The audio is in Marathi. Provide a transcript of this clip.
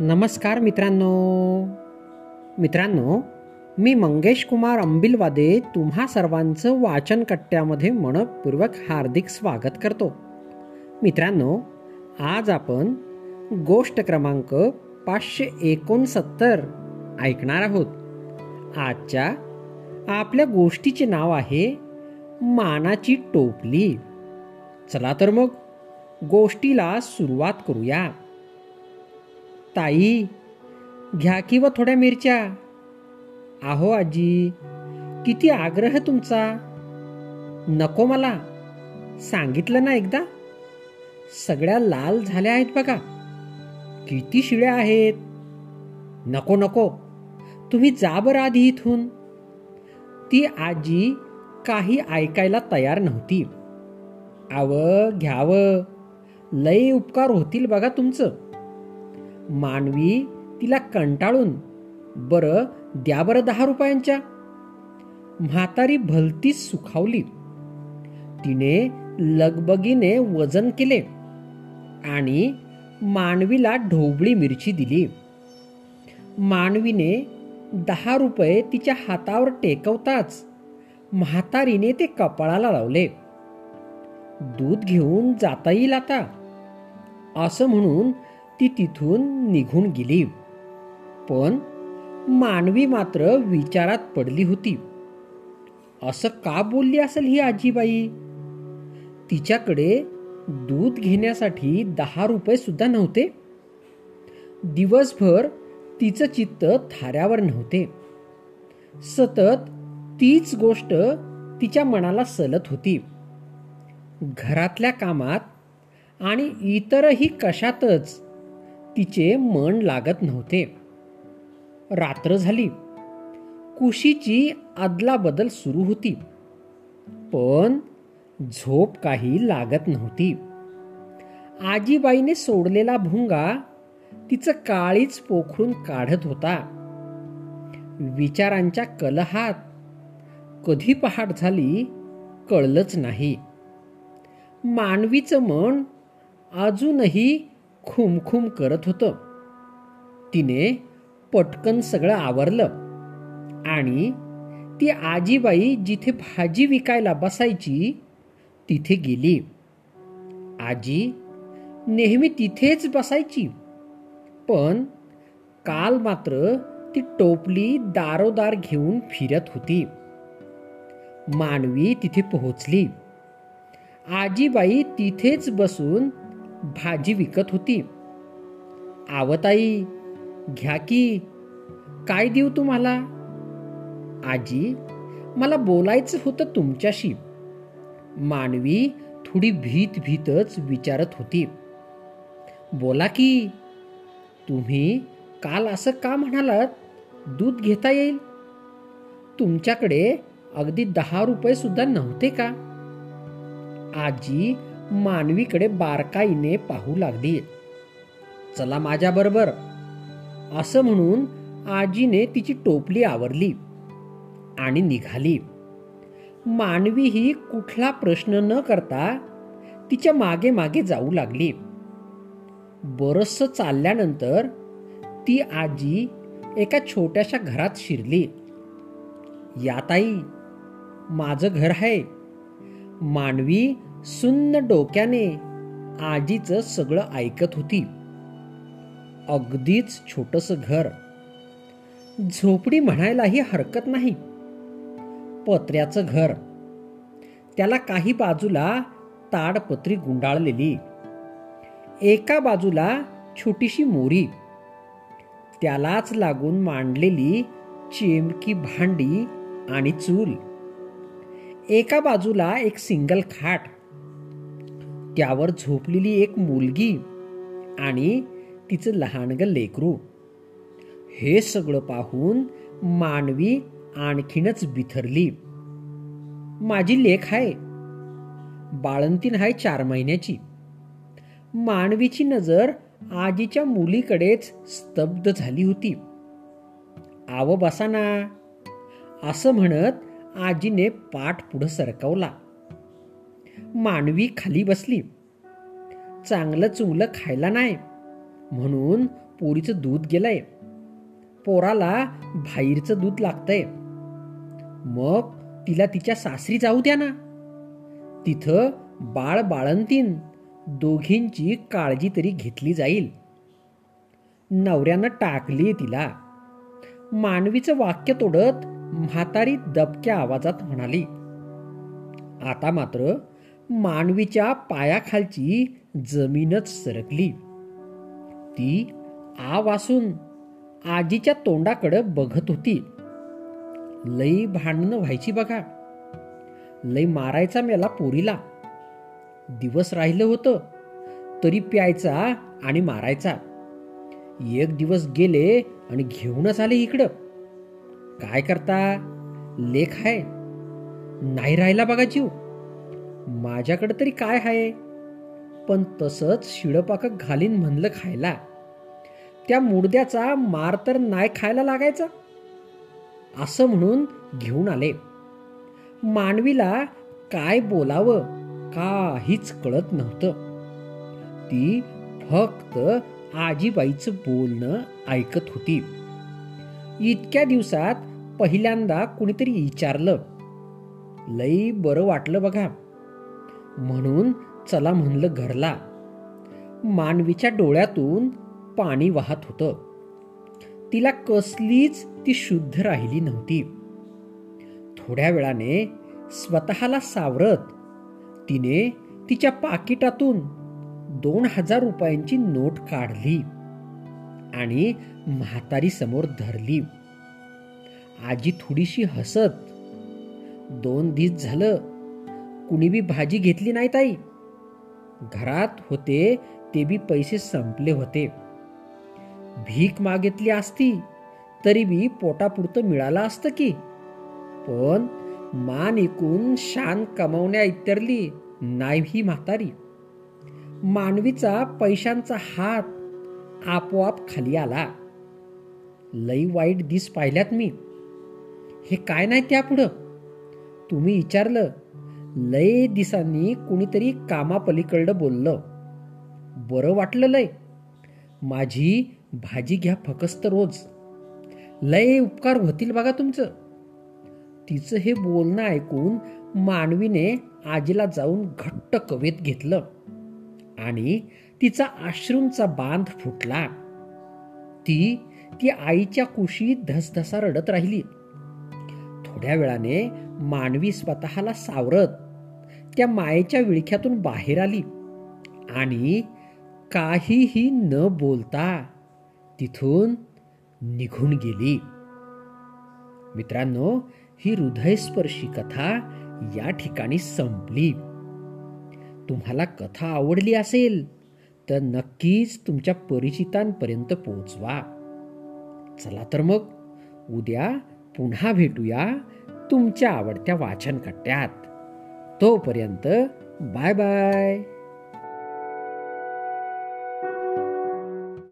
नमस्कार मित्रांनो. मित्रांनो मी मंगेश कुमार अंबिलवादे तुम्हा सर्वांचं वाचन कट्ट्यामध्ये मनपूर्वक हार्दिक स्वागत करतो. मित्रांनो आज आपण गोष्ट क्रमांक पाचशे एकोणसत्तर ऐकणार आहोत. आजच्या आपल्या गोष्टीचे नाव आहे मानाची टोपली. चला तर मग गोष्टीला सुरुवात करूया. ताई घ्या किंवा थोड्या मिरच्या. आहो आजी किती आग्रह तुमचा. नको मला. सांगितलं ना एकदा. सगळ्या लाल झाल्या आहेत बघा. किती शिळ्या आहेत. नको नको. तुम्ही जा बरं आधी इथून. ती आजी काही ऐकायला तयार नव्हती. आव घ्यावं. लय उपकार होतील बघा तुमचं. मानवी तिला कंटाळून. बरं द्या बरं दहा रुपयांच्या. म्हातारी भलतीच सुखावली. तिने लगबगीने वजन केले आणि मानवीला ढोबळी मिरची दिली. मानवीने दहा रुपये तिच्या हातावर टेकवताच म्हातारीने ते कपाळाला लावले. दूध घेऊन जाता येईल आता. असं म्हणून ती तिथून निघून गेली. पण मानवी मात्र विचारात पडली होती. असं का बोलली असेल ही आजीबाई? तिच्याकडे दूध घेण्यासाठी दहा रुपये सुद्धा नव्हते. दिवसभर तिचं चित्त थाऱ्यावर नव्हते. सतत तीच गोष्ट तिच्या मनाला सलत होती. घरातल्या कामात आणि इतरही कशातच तिचे मन लागत नव्हते. रात्र झाली. कुशीची अदलाबदल सुरू होती. पण झोप काही लागत नव्हती. आजीबाईने सोडलेला भुंगा तिचं काळीच पोखरून काढत होता. विचारांच्या कलहात कधी पहाट झाली कळलंच नाही. मानवीचं मन अजूनही खुमखुम करत होतं. तिने पटकन सगळं आवरलं आणि ती आजीबाई जिथे भाजी विकायला बसायची तिथे गेली. आजी नेहमी तिथेच बसायची पण काल मात्र ती टोपली दारोदार घेऊन फिरत होती. मानवी तिथे पोहोचली. आजीबाई तिथेच बसून भाजी विकत होती. आवताई घ्या की काय देऊ तुम्हाला? आजी मला बोलायचं होतं तुमच्याशी. मानवी थोडी भीत भीतच विचारत होती. बोला की तुम्ही काल असं का म्हणालात? दूध घेता येईल? तुमच्याकडे अगदी दहा रुपये सुद्धा नव्हते का? आजी मानवीकडे बारकाईने पाहू लागली. चला माझ्या बरोबर. असं म्हणून आजीने तिची टोपली आवरली आणि निघाली. मानवी ही कुठला प्रश्न न करता तिच्यामागे मागे जाऊ लागली. बरस चालल्यानंतर ती आजी एका छोट्याशा घरात शिरली. याताई माझं घर आहे. मानवी सुन्न डोक्याने आजीचं सगळं ऐकत होती. अगदीच छोटस घर. झोपडी म्हणायलाही हरकत नाही. पत्र्याचं घर. त्याला काही बाजूला ताडपत्री गुंडाळलेली. एका बाजूला छोटीशी मोरी. त्यालाच लागून मांडलेली चेमकी भांडी आणि चूल. एका बाजूला एक सिंगल खाट. त्यावर झोपलेली एक मुलगी आणि तिचं लहानग लेकरू. हे सगळं पाहून मानवी आणखीनच बिथरली. माझी लेख आहे. बाळंतीन आहे चार महिन्याची. मानवीची नजर आजीच्या मुलीकडेच स्तब्ध झाली होती. आव बसा ना असं म्हणत आजीने पाठ पुढं सरकवला. मानवी खाली बसली. चांगलं चुंगलं खायला नाही. म्हणून पोरीचं दूध गेलंय. पोराला बाहेरचं दूध लागतंय. मग तिला तिच्या सासरी जाऊ द्या ना. तिथं बाळ बाळंतीन दोघींची काळजी तरी घेतली जाईल. नवऱ्यानं टाकली तिला. मानवीचं वाक्य तोडत म्हातारी दबक्या आवाजात म्हणाली आता मात्र मानवीच्या पायाखालची जमीनच सरकली. ती आ वासून आजीच्या तोंडाकडे बघत होती. लई भांडणं व्हायची बघा. लई मारायचा मेला पोरीला. दिवस राहिलं होतं तरी प्यायचा आणि मारायचा. एक दिवस गेले आणि घेऊनच आले इकडं. काय करता? लेख आहे. नाही राहिला बघा जीव. माझ्याकडे तरी काय आहे? पण तसंच शिडपाक घालीन म्हणलं खायला. त्या मुडद्याचा मार तर नाही खायला लागायचा? असं म्हणून घेऊन आले. मानवीला काय बोलावं काहीच कळत नव्हतं. ती फक्त आजीबाईचं बोलणं ऐकत होती. इतक्या दिवसात पहिल्यांदा कुणीतरी विचारलं. लई बरं वाटलं बघा. म्हणून चला म्हणलं घरला. मानवीच्या डोळ्यातून पाणी वाहत होतं. तिला कसलीच ती शुद्ध राहिली नव्हती. थोड्या वेळाने स्वतःला सावरत तिने तिच्या पाकिटातून दोन हजार रुपयांची नोट काढली आणि म्हातारी समोर धरली. आजी थोडीशी हसत दोन दिस झालं कुणी बी भाजी घेतली नाही ताई. घरात होते ते बी पैसे संपले होते. भीक मागितली असती तरी बी पोटापुरतं मिळालं असतं की. पण मान ऐकून शान कमावण्या इतरली नाही ही म्हातारी. मानवीचा पैशांचा हात आपोआप खाली आला. लई वाईट दिस पाहिल्यात मी. हे काय नाही त्यापुढं? तुम्ही विचारलं लय दिसांनी कुणीतरी कामापलीकडं बोललं. बरं वाटलं लय. माझी भाजी घ्या फकस्त रोज. लय उपकार होतील बघा तुमचं. तिचं हे बोलणं ऐकून मानवीने आजीला जाऊन घट्ट कवेत घेतलं आणि तिचा आश्रूंचा बांध फुटला. ती ती आईच्या कुशीत धसधसा रडत राहिली. थोड्या वेळाने मानवी स्वतःला सावरत त्या मायेच्या विळख्यातून बाहेर आली. आणि काहीही न बोलता तिथून निघून गेली. मित्रांनो ही हृदयस्पर्शी कथा या ठिकाणी संपली. तुम्हाला कथा आवडली असेल तर नक्कीच तुमच्या परिचितांपर्यंत पोहोचवा. चला तर मग उद्या पुन्हा भेटूया तुमच्या आवडत्या वाचन कट्ट्यात तोपर्यंत बाय बाय.